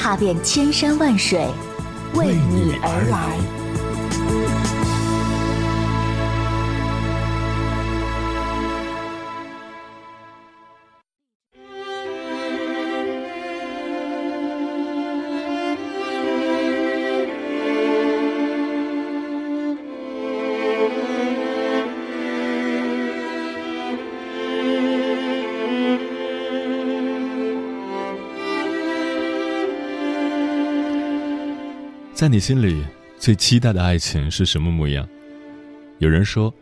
踏遍千山万水，为你而来。在你心里，最期待的爱情是什么模样？有人说，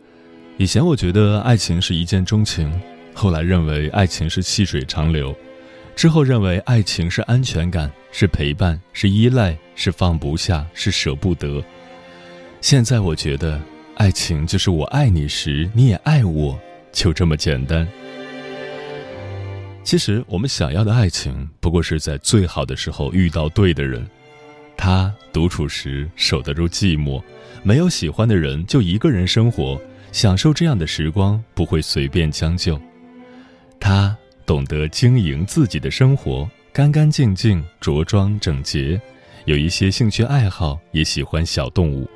以前我觉得爱情是一见钟情，后来认为爱情是细水长流，之后认为爱情是安全感，是陪伴，是依赖，是放不下，是舍不得。现在我觉得，爱情就是我爱你时，你也爱我，就这么简单。其实，我们想要的爱情，不过是在最好的时候遇到对的人。他独处时守得住寂寞，没有喜欢的人就一个人生活，享受这样的时光，不会随便将就。他懂得经营自己的生活，干干净净、着装整洁，有一些兴趣爱好，也喜欢小动物。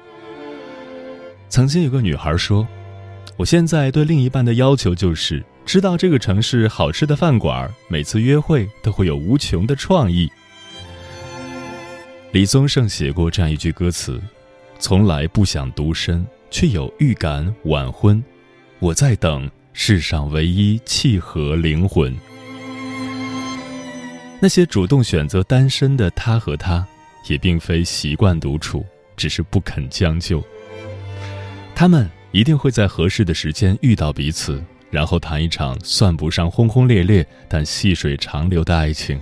曾经有个女孩说：“我现在对另一半的要求就是知道这个城市好吃的饭馆，每次约会都会有无穷的创意。”李宗盛写过这样一句歌词：“从来不想独身，却有预感晚婚。我在等世上唯一契合灵魂。”那些主动选择单身的他和她，也并非习惯独处，只是不肯将就。他们一定会在合适的时间遇到彼此，然后谈一场算不上轰轰烈烈，但细水长流的爱情。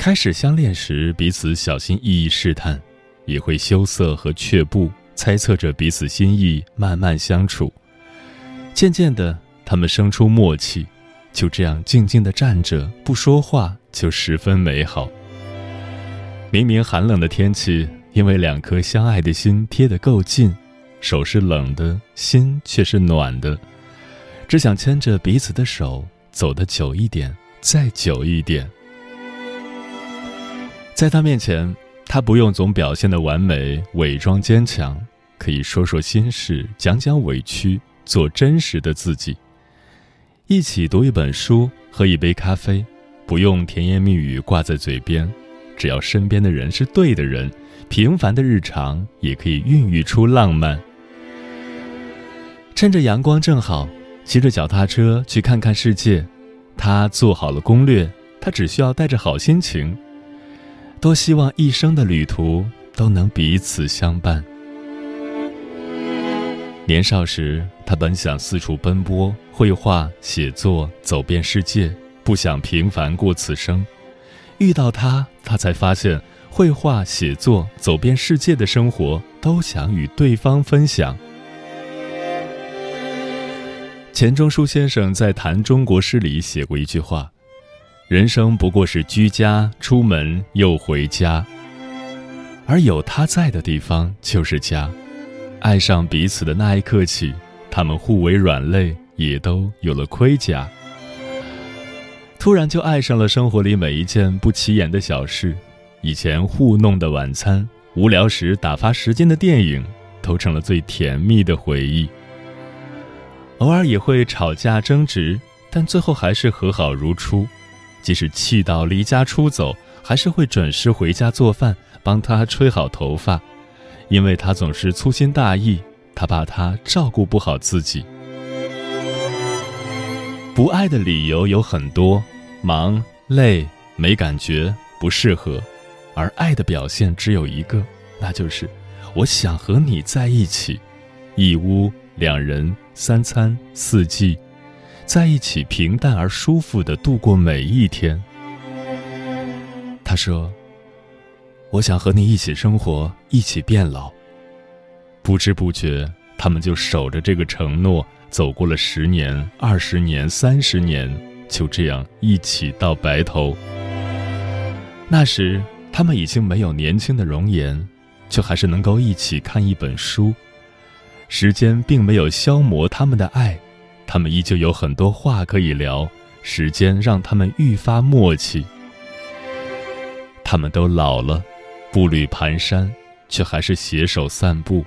开始相恋时，彼此小心翼翼试探，也会羞涩和却步，猜测着彼此心意，慢慢相处。渐渐的，他们生出默契，就这样静静的站着不说话，就十分美好。明明寒冷的天气，因为两颗相爱的心贴得够近，手是冷的，心却是暖的，只想牵着彼此的手走得久一点，再久一点。在他面前，他不用总表现的完美，伪装坚强，可以说说心事，讲讲委屈，做真实的自己。一起读一本书，喝一杯咖啡，不用甜言蜜语挂在嘴边，只要身边的人是对的人，平凡的日常也可以孕育出浪漫。趁着阳光正好，骑着脚踏车去看看世界。他做好了攻略，他只需要带着好心情。多希望一生的旅途都能彼此相伴。年少时，他本想四处奔波，绘画、写作，走遍世界，不想平凡过此生。遇到他，他才发现，绘画、写作，走遍世界的生活，都想与对方分享。钱钟书先生在《谈中国诗》里写过一句话。人生不过是居家，出门又回家，而有他在的地方就是家。爱上彼此的那一刻起，他们互为软肋，也都有了盔甲。突然就爱上了生活里每一件不起眼的小事，以前糊弄的晚餐，无聊时打发时间的电影，都成了最甜蜜的回忆。偶尔也会吵架争执，但最后还是和好如初。即使气到离家出走，还是会准时回家做饭，帮他吹好头发，因为他总是粗心大意，他怕他照顾不好自己。不爱的理由有很多，忙、累、没感觉、不适合，而爱的表现只有一个，那就是我想和你在一起，一屋两人，三餐四季。在一起，平淡而舒服的度过每一天。他说：“我想和你一起生活，一起变老。”不知不觉，他们就守着这个承诺，走过了十年、二十年、三十年，就这样一起到白头。那时，他们已经没有年轻的容颜，却还是能够一起看一本书。时间并没有消磨他们的爱，他们依旧有很多话可以聊。时间让他们愈发默契。他们都老了，步履蹒跚，却还是携手散步。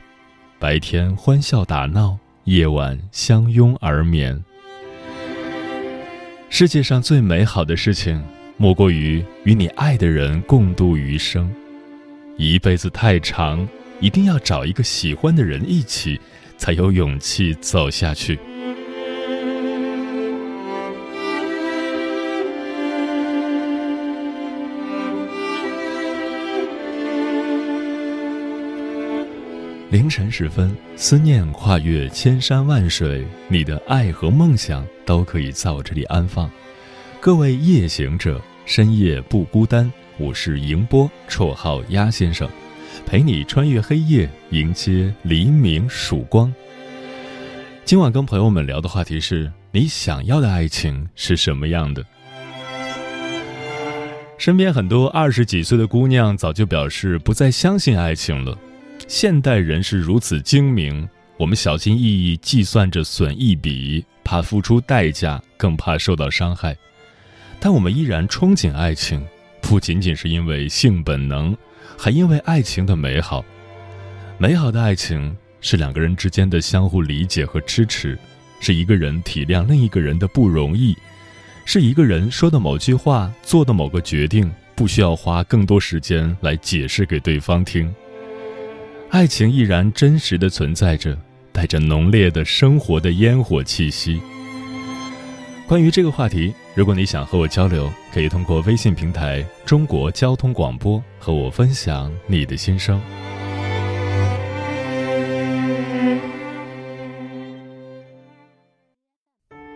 白天欢笑打闹，夜晚相拥而眠。世界上最美好的事情，莫过于与你爱的人共度余生。一辈子太长，一定要找一个喜欢的人一起，才有勇气走下去。凌晨时分，思念跨越千山万水，你的爱和梦想都可以在我这里安放。各位夜行者，深夜不孤单。我是迎波，绰号鸭先生，陪你穿越黑夜，迎接黎明曙光。今晚跟朋友们聊的话题是：你想要的爱情是什么样的？身边很多二十几岁的姑娘早就表示不再相信爱情了。现代人是如此精明，我们小心翼翼计算着损益比，怕付出代价，更怕受到伤害。但我们依然憧憬爱情，不仅仅是因为性本能，还因为爱情的美好。美好的爱情是两个人之间的相互理解和支持，是一个人体谅另一个人的不容易，是一个人说的某句话、做的某个决定，不需要花更多时间来解释给对方听。爱情依然真实的存在着，带着浓烈的生活的烟火气息。关于这个话题，如果你想和我交流，可以通过微信平台“中国交通广播”和我分享你的心声。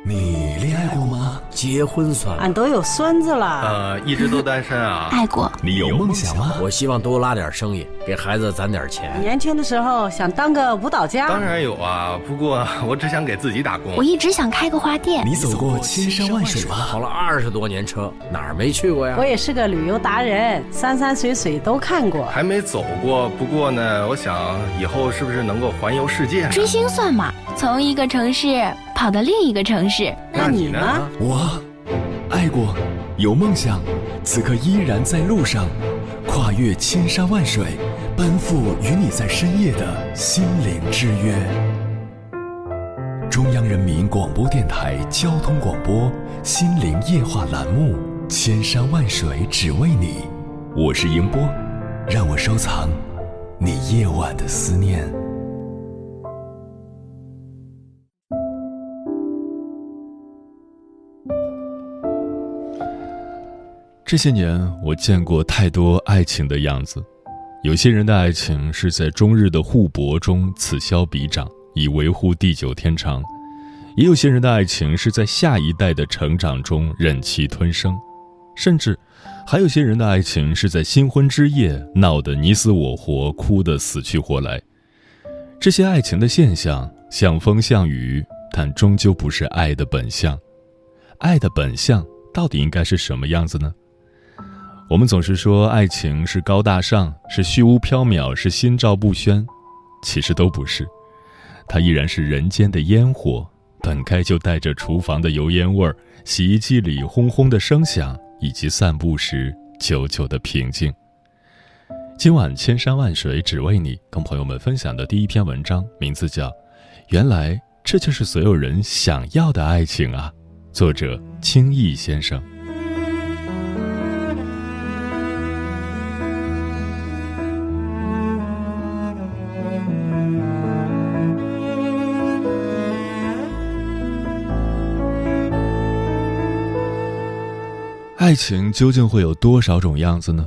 你恋爱过吗？结婚算，俺都有孙子了。呃，一直都单身啊。爱过，你有梦想吗？我希望多拉点生意，给孩子攒点钱。年轻的时候想当个舞蹈家。当然有啊，不过我只想给自己打工。我一直想开个花店。你走过千山万水吗？跑了二十多年车，哪儿没去过呀？我也是个旅游达人，山山水水都看过。还没走过，不过呢，我想以后是不是能够环游世界？追星算吗？从一个城市跑到另一个城市。那你呢？我。爱过，有梦想，此刻依然在路上，跨越千山万水，奔赴与你在深夜的心灵之约。中央人民广播电台交通广播《心灵夜话》栏目，千山万水只为你，我是迎波，让我收藏你夜晚的思念。这些年，我见过太多爱情的样子。有些人的爱情是在终日的互搏中此消彼长，以维护地久天长；也有些人的爱情是在下一代的成长中忍气吞声，甚至还有些人的爱情是在新婚之夜闹得你死我活，哭得死去活来。这些爱情的现象像风像雨，但终究不是爱的本相。爱的本相到底应该是什么样子呢？我们总是说爱情是高大上，是虚无缥缈，是心照不宣，其实都不是，它依然是人间的烟火，本该就带着厨房的油烟味儿、洗衣机里轰轰的声响，以及散步时久久的平静。今晚千山万水只为你，跟朋友们分享的第一篇文章，名字叫《原来这就是所有人想要的爱情啊》，作者轻易先生。爱情究竟会有多少种样子呢？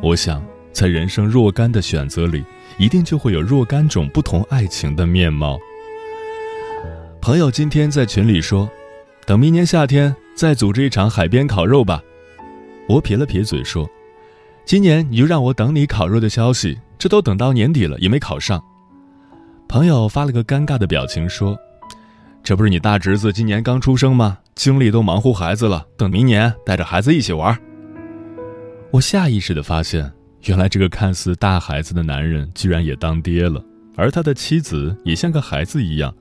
我想，在人生若干的选择里，一定就会有若干种不同爱情的面貌。朋友今天在群里说：“等明年夏天再组织一场海边烤肉吧。”我撇了撇嘴说：“今年你就让我等你烤肉的消息，这都等到年底了也没考上。朋友发了个尴尬的表情说：“这不是你大侄子今年刚出生吗？精力都忙乎孩子了，等明年带着孩子一起玩。”我下意识的发现，原来这个看似大孩子的男人居然也当爹了，而他的妻子也像个孩子一样。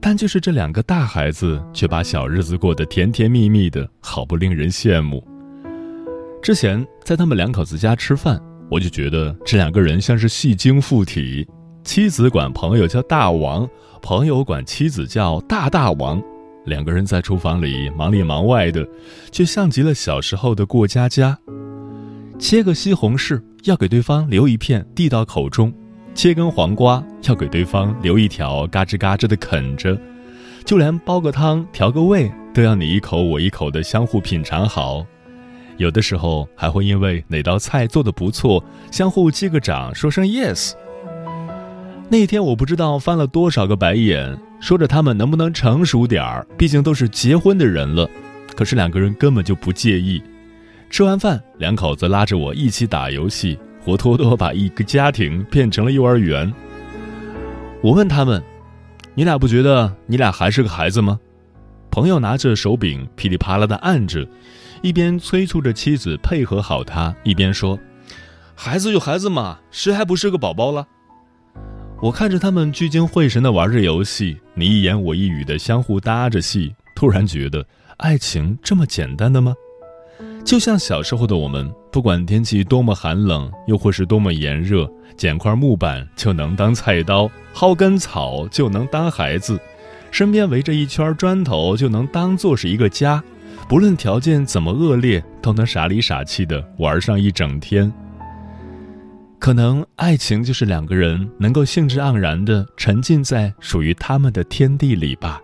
但就是这两个大孩子，却把小日子过得甜甜蜜蜜的，好不令人羡慕。之前在他们两口子家吃饭，我就觉得这两个人像是戏精附体。妻子管朋友叫大王，朋友管妻子叫大大王。两个人在厨房里忙里忙外的，却像极了小时候的过家家。切个西红柿，要给对方留一片递到口中。切根黄瓜，要给对方留一条，嘎吱嘎吱的啃着；就连煲个汤、调个味，都要你一口我一口的相互品尝好。有的时候还会因为哪道菜做的不错，相互击个掌，说声 yes。那天我不知道翻了多少个白眼，说着他们能不能成熟点儿，毕竟都是结婚的人了。可是两个人根本就不介意。吃完饭，两口子拉着我一起打游戏。活脱脱把一个家庭变成了幼儿园。我问他们：“你俩不觉得你俩还是个孩子吗？”朋友拿着手柄噼里啪啦的按着，一边催促着妻子配合好他，一边说：“孩子就孩子嘛，谁还不是个宝宝了？”我看着他们聚精会神的玩着游戏，你一言我一语的相互搭着戏，突然觉得爱情这么简单的吗？就像小时候的我们，不管天气多么寒冷，又或是多么炎热，捡块木板就能当菜刀，薅根草就能当孩子，身边围着一圈砖头就能当做是一个家，不论条件怎么恶劣，都能傻里傻气的玩上一整天。可能爱情就是两个人能够兴致盎然的沉浸在属于他们的天地里吧。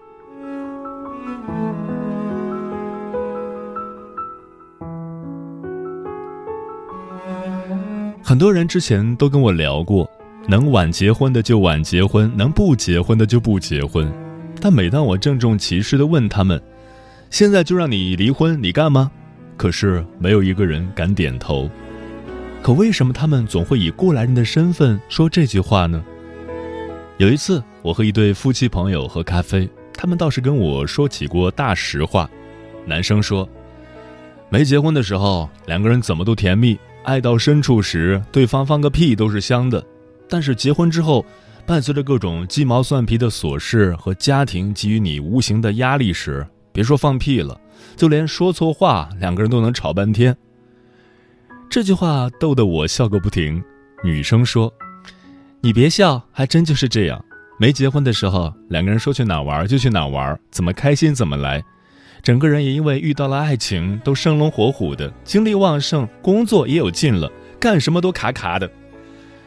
很多人之前都跟我聊过，能晚结婚的就晚结婚，能不结婚的就不结婚。但每当我郑重其事的问他们：“现在就让你离婚，你干吗？”可是没有一个人敢点头。可为什么他们总会以过来人的身份说这句话呢？有一次，我和一对夫妻朋友喝咖啡，他们倒是跟我说起过大实话。男生说：“没结婚的时候，两个人怎么都甜蜜。”爱到深处时，对方放个屁都是香的；但是结婚之后，伴随着各种鸡毛蒜皮的琐事和家庭给予你无形的压力时，别说放屁了，就连说错话，两个人都能吵半天。这句话逗得我笑个不停。女生说：“你别笑，还真就是这样。没结婚的时候，两个人说去哪玩就去哪玩，怎么开心怎么来。”整个人也因为遇到了爱情，都生龙活虎的，精力旺盛，工作也有劲了，干什么都卡卡的。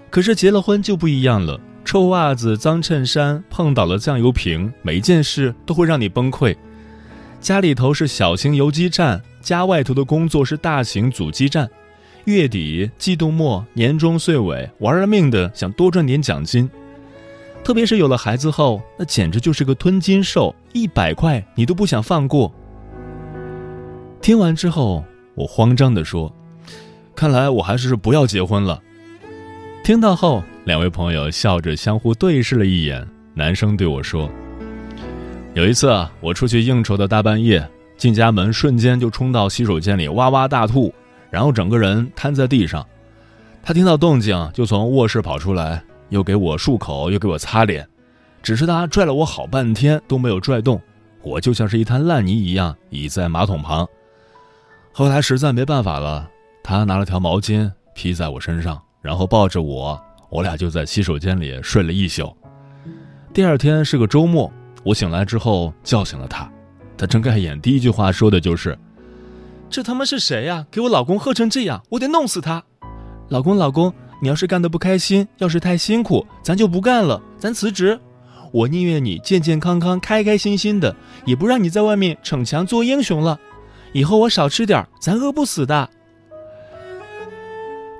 可是结了婚就不一样了，臭袜子、脏衬衫碰倒了酱油瓶，每一件事都会让你崩溃。家里头是小型游击战，家外头的工作是大型阻击战。月底、季度末、年终、岁尾，玩了命的想多赚点奖金。特别是有了孩子后，那简直就是个吞金兽，一百块你都不想放过。听完之后，我慌张地说：“看来我还是不要结婚了。”听到后，两位朋友笑着相互对视了一眼。男生对我说：“有一次我出去应酬的大半夜，进家门瞬间就冲到洗手间里哇哇大吐，然后整个人瘫在地上。他听到动静就从卧室跑出来，又给我漱口，又给我擦脸，只是他拽了我好半天都没有拽动，我就像是一滩烂泥一样倚在马桶旁。”后来实在没办法了，他拿了条毛巾披在我身上，然后抱着我，我俩就在洗手间里睡了一宿。第二天是个周末，我醒来之后叫醒了他，他睁开眼，第一句话说的就是：“这他妈是谁呀？给我老公喝成这样，我得弄死他！”老公，老公，你要是干的不开心，要是太辛苦，咱就不干了，咱辞职。我宁愿你健健康康、开开心心的，也不让你在外面逞强做英雄了。以后我少吃点咱饿不死的。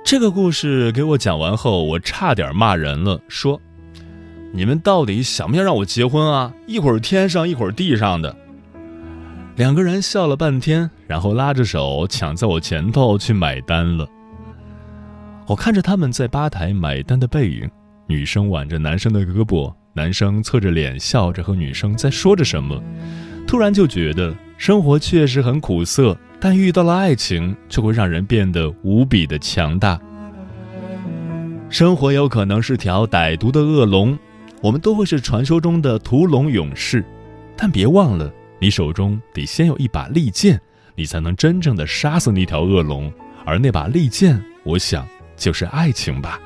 这个故事给我讲完后，我差点骂人了，说：“你们到底想不想让我结婚啊？一会儿天上，一会儿地上的。”两个人笑了半天，然后拉着手抢在我前头去买单了。我看着他们在吧台买单的背影，女生挽着男生的胳膊，男生侧着脸笑着和女生在说着什么，突然就觉得生活确实很苦涩，但遇到了爱情，就会让人变得无比的强大。生活有可能是条歹毒的恶龙，我们都会是传说中的屠龙勇士，但别忘了，你手中得先有一把利剑，你才能真正的杀死那条恶龙，而那把利剑，我想就是爱情吧。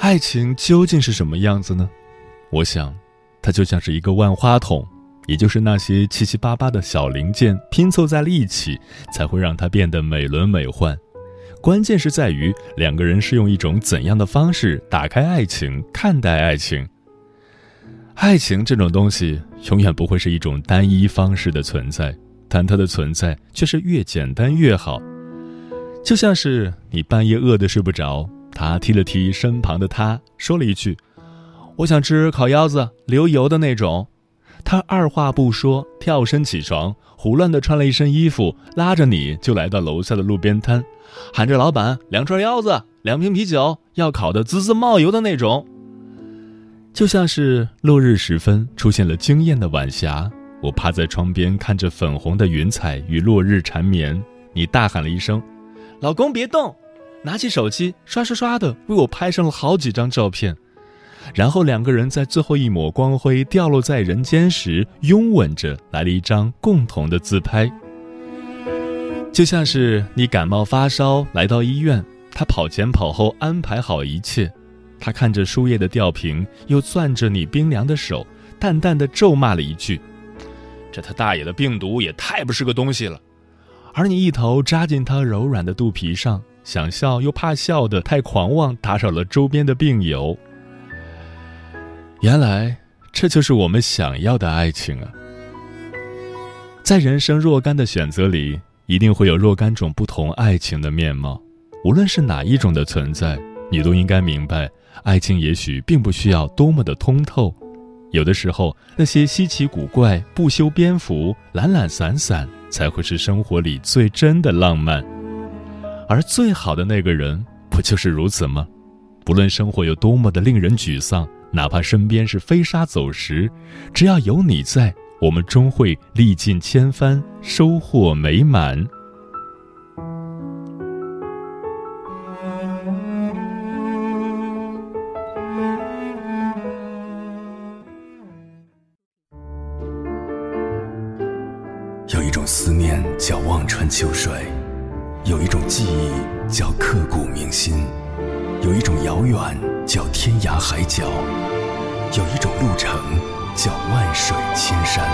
爱情究竟是什么样子呢？我想，它就像是一个万花筒。也就是那些七七八八的小零件拼凑在了一起，才会让它变得美轮美奂。关键是在于两个人是用一种怎样的方式打开爱情、看待爱情。爱情这种东西永远不会是一种单一方式的存在，但它的存在却是越简单越好。就像是你半夜饿得睡不着，他踢了踢身旁的他，说了一句：“我想吃烤腰子，流油的那种。”他二话不说，跳身起床，胡乱的穿了一身衣服，拉着你就来到楼下的路边摊，喊着：“老板，两串腰子，两瓶啤酒，要烤的滋滋冒油的那种。”就像是落日时分出现了惊艳的晚霞，我趴在窗边看着粉红的云彩与落日缠绵，你大喊了一声：“老公别动！”拿起手机刷刷刷的为我拍上了好几张照片。然后两个人在最后一抹光辉掉落在人间时，拥吻着来了一张共同的自拍。就像是你感冒发烧来到医院，他跑前跑后安排好一切，他看着输液的吊瓶，又攥着你冰凉的手，淡淡的咒骂了一句：“这他大爷的病毒也太不是个东西了。”而你一头扎进他柔软的肚皮上，想笑又怕笑的太狂妄，打扰了周边的病友。原来这就是我们想要的爱情啊！在人生若干的选择里，一定会有若干种不同爱情的面貌。无论是哪一种的存在，你都应该明白，爱情也许并不需要多么的通透。有的时候，那些稀奇古怪、不修边幅、懒懒散散，才会是生活里最真的浪漫。而最好的那个人，不就是如此吗？不论生活有多么的令人沮丧。哪怕身边是飞沙走石，只要有你在，我们终会历尽千帆，收获美满。有一种思念叫望穿秋水，有一种记忆叫刻骨铭心，有一种遥远。叫天涯海角，有一种路程叫万水千山，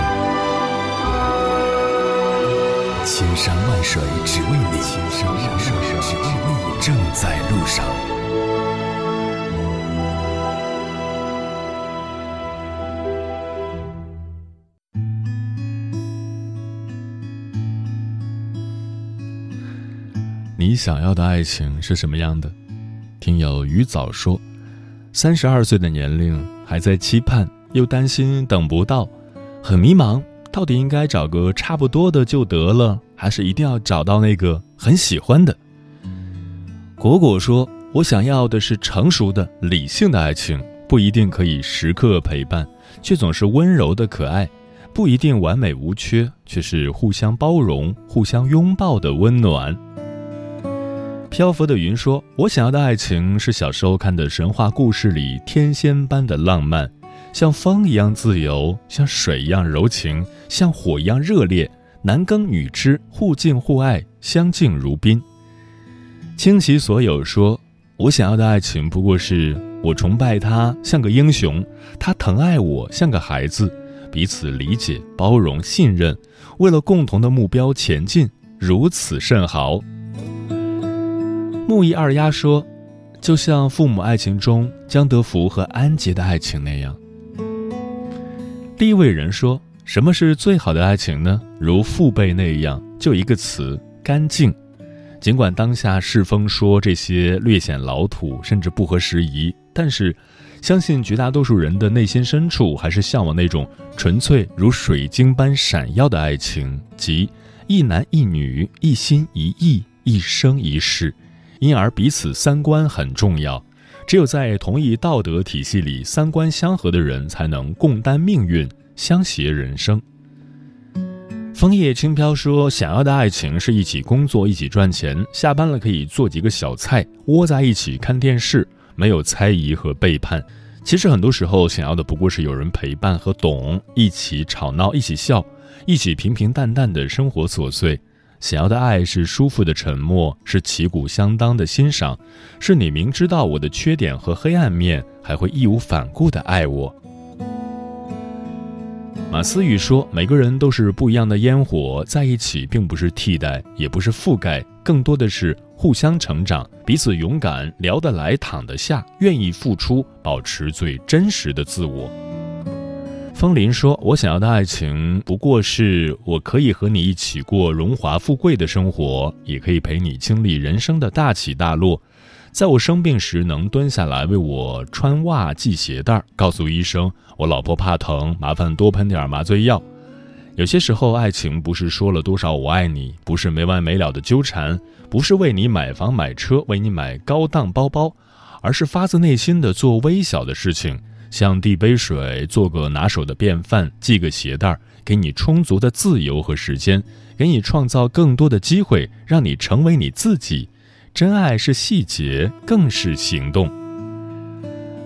千山万水只为你，千山万水只为你，正在路上。你想要的爱情是什么样的？听友鱼早说。三十二岁的年龄，还在期盼，又担心等不到，很迷茫，到底应该找个差不多的就得了，还是一定要找到那个很喜欢的？果果说：“我想要的是成熟的、理性的爱情，不一定可以时刻陪伴，却总是温柔的可爱；不一定完美无缺，却是互相包容、互相拥抱的温暖。”漂浮的云说：“我想要的爱情是小时候看的神话故事里天仙般的浪漫，像风一样自由，像水一样柔情，像火一样热烈，男耕女织，互敬互爱，相敬如宾。”倾其所有说：“我想要的爱情不过是我崇拜他像个英雄，他疼爱我像个孩子，彼此理解、包容、信任，为了共同的目标前进，如此甚好。”木易二丫说：“就像父母爱情中江德福和安杰的爱情那样。”第位人说：“什么是最好的爱情呢？如父辈那样，就一个词：干净。尽管当下世风说这些略显老土，甚至不合时宜，但是相信绝大多数人的内心深处还是向往那种纯粹如水晶般闪耀的爱情，即一男一女，一心一意，一生一世。因而彼此三观很重要，只有在同一道德体系里，三观相合的人才能共担命运，相携人生。枫叶轻飘说：“想要的爱情是一起工作，一起赚钱，下班了可以做几个小菜，窝在一起看电视。”没有猜疑和背叛，其实很多时候想要的不过是有人陪伴和懂，一起吵闹，一起笑，一起平平淡淡的生活琐碎。想要的爱是舒服的沉默，是旗鼓相当的欣赏，是你明知道我的缺点和黑暗面，还会义无反顾的爱我。马思雨说：“每个人都是不一样的烟火，在一起并不是替代，也不是覆盖，更多的是互相成长，彼此勇敢，聊得来，躺得下，愿意付出，保持最真实的自我。”风林说：“我想要的爱情，不过是我可以和你一起过荣华富贵的生活，也可以陪你经历人生的大起大落。”在我生病时，能蹲下来为我穿袜、系鞋带，告诉医生我老婆怕疼，麻烦多喷点麻醉药。有些时候，爱情不是说了多少我爱你，不是没完没了的纠缠，不是为你买房买车，为你买高档包包，而是发自内心的做微小的事情，像递杯水、做个拿手的便饭、系个鞋带，给你充足的自由和时间，给你创造更多的机会，让你成为你自己。真爱是细节，更是行动。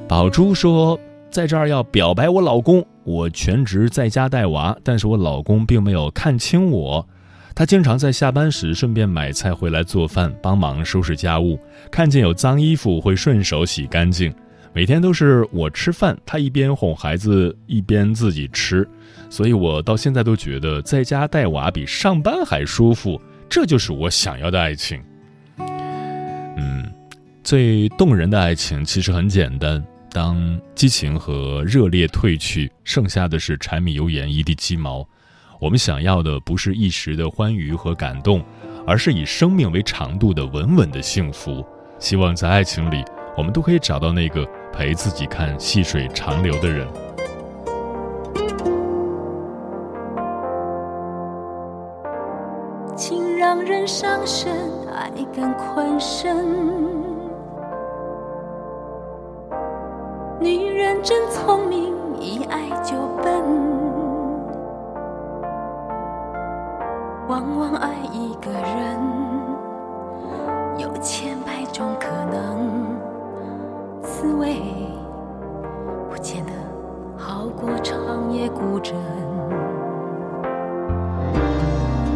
宝珠说：“在这儿要表白我老公，我全职在家带娃，但是我老公并没有看清我。他经常在下班时顺便买菜回来做饭，帮忙收拾家务。看见有脏衣服会顺手洗干净。每天都是我吃饭，他一边哄孩子一边自己吃。所以我到现在都觉得在家带娃比上班还舒服。这就是我想要的爱情。”嗯最动人的爱情其实很简单，当激情和热烈褪去，剩下的是柴米油盐一地鸡毛。我们想要的不是一时的欢愉和感动，而是以生命为长度的稳稳的幸福。希望在爱情里，我们都可以找到那个陪自己看细水长流的人。情让人伤身，爱更困身。女人真聪明，一爱就笨。往往爱一个人，有钱，滋味不见得好过长夜孤枕。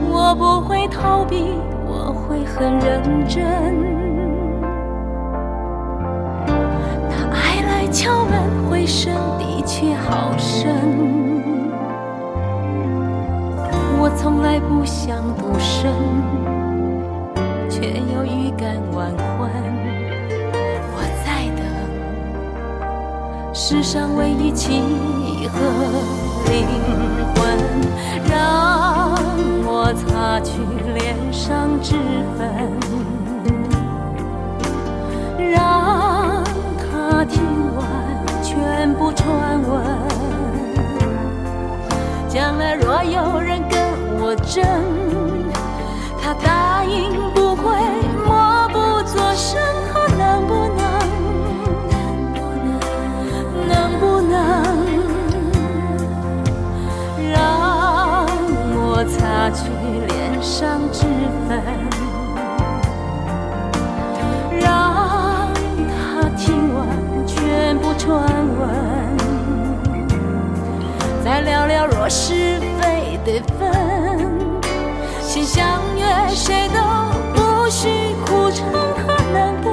我不会逃避，我会很认真。爱来敲门回声的确好深，我从来不想独身，却又预感晚婚。世上唯一契合灵魂，让我擦去脸上脂粉，让他听完。全部传闻，将来若有人跟我争，擦去脸上脂粉？让他听完全部传闻，再聊聊若是非得分，先相约，谁都不许哭成，他能不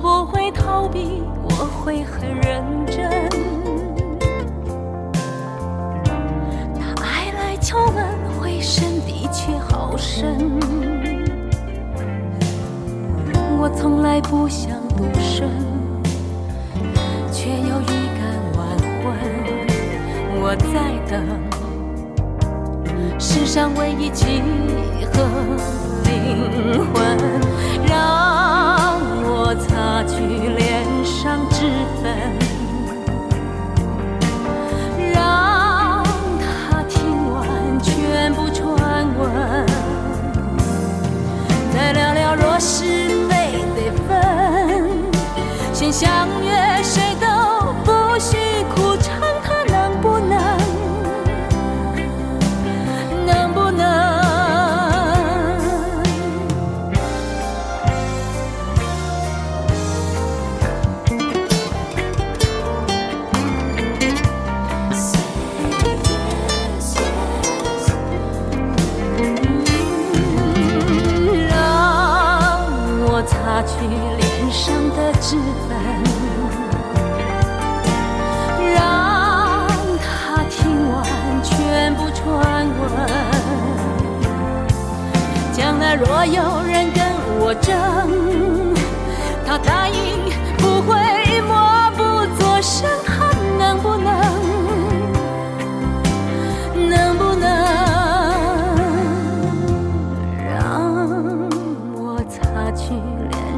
不会逃避，我会很认真。当爱来敲门，回声的确好深。我从来不想独身，却又预感晚婚。我在等世上唯一契合灵魂。让。擦去脸上脂粉。让他听完全部传闻，再聊聊若是非得分，先相约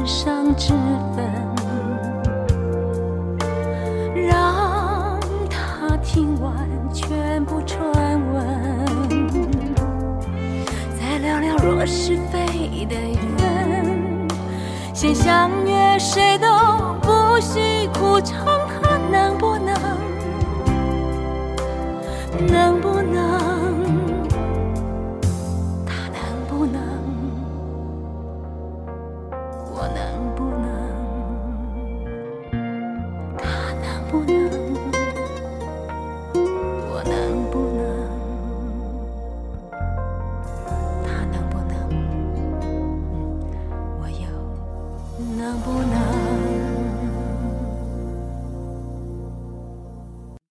上脂粉，让他听完全部传闻，再聊聊若是非得分，先相约谁都不许苦撑，他能不